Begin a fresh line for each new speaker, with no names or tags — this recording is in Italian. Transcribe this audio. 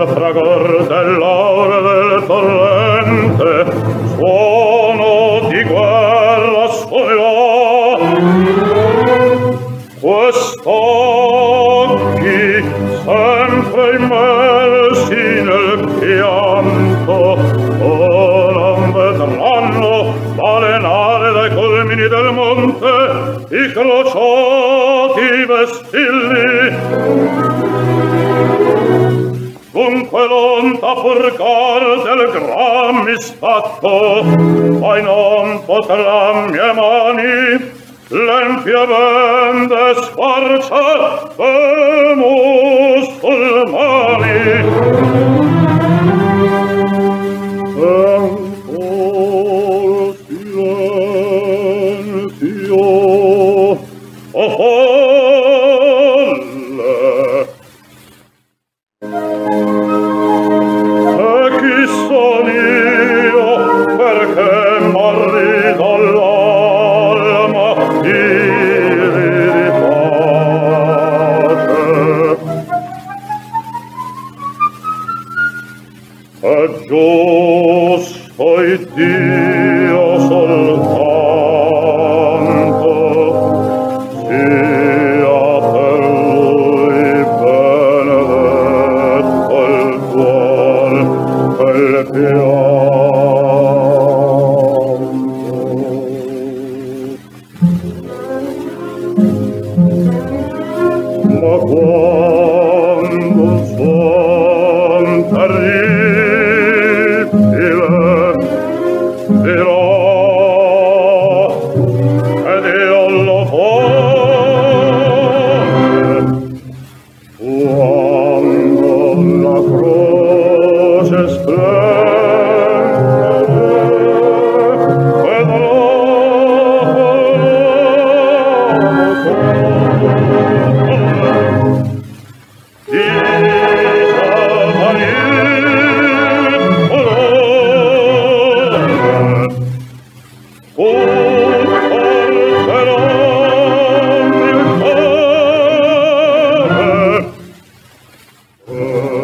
Al fragor dunque l'onta purgar del gran misfatto, poi non potrà mie mani l'empie vende sforza e musulmani. Go. Oh.